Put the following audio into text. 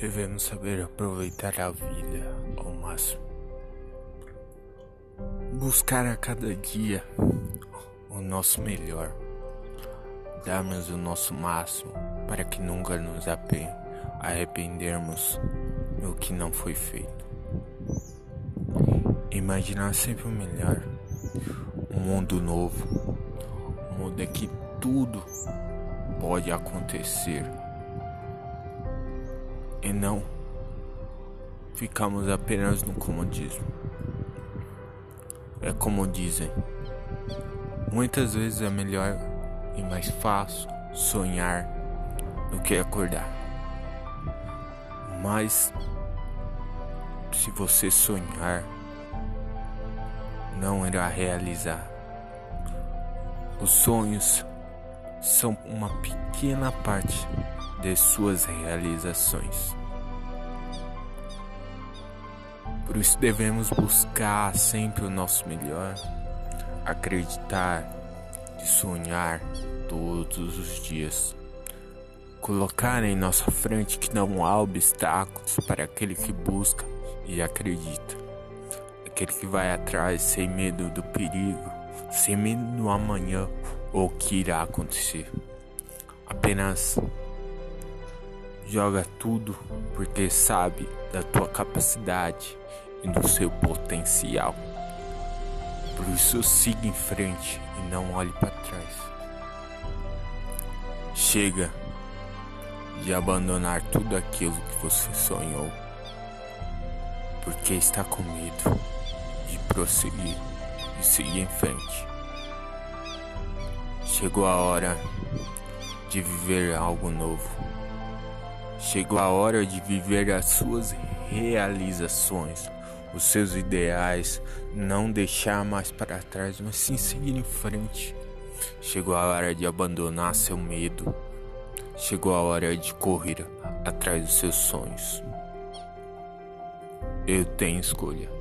Devemos saber aproveitar a vida ao máximo. Buscar a cada dia o nosso melhor. Darmos o nosso máximo para que nunca nos arrependermos do que não foi feito. Imaginar sempre o melhor. Um mundo novo. Um mundo em que tudo pode acontecer e não ficamos apenas no comodismo. É como dizem, muitas vezes é melhor e mais fácil sonhar do que acordar. Mas se você sonhar, não irá realizar. Os sonhos são uma pequena parte de suas realizações. Por isso devemos buscar sempre o nosso melhor, acreditar e sonhar todos os dias. Colocar em nossa frente que não há obstáculos para aquele que busca e acredita. Aquele que vai atrás sem medo do perigo, sem medo do amanhã ou o que irá acontecer. Apenas joga tudo porque sabe da tua capacidade e do seu potencial. Por isso siga em frente e não olhe para trás. Chega de abandonar tudo aquilo que você sonhou, porque está com medo de prosseguir e seguir em frente. Chegou a hora de viver algo novo. Chegou a hora de viver as suas realizações, os seus ideais, não deixar mais para trás, mas sim seguir em frente. Chegou a hora de abandonar seu medo. Chegou a hora de correr atrás dos seus sonhos. Eu tenho escolha.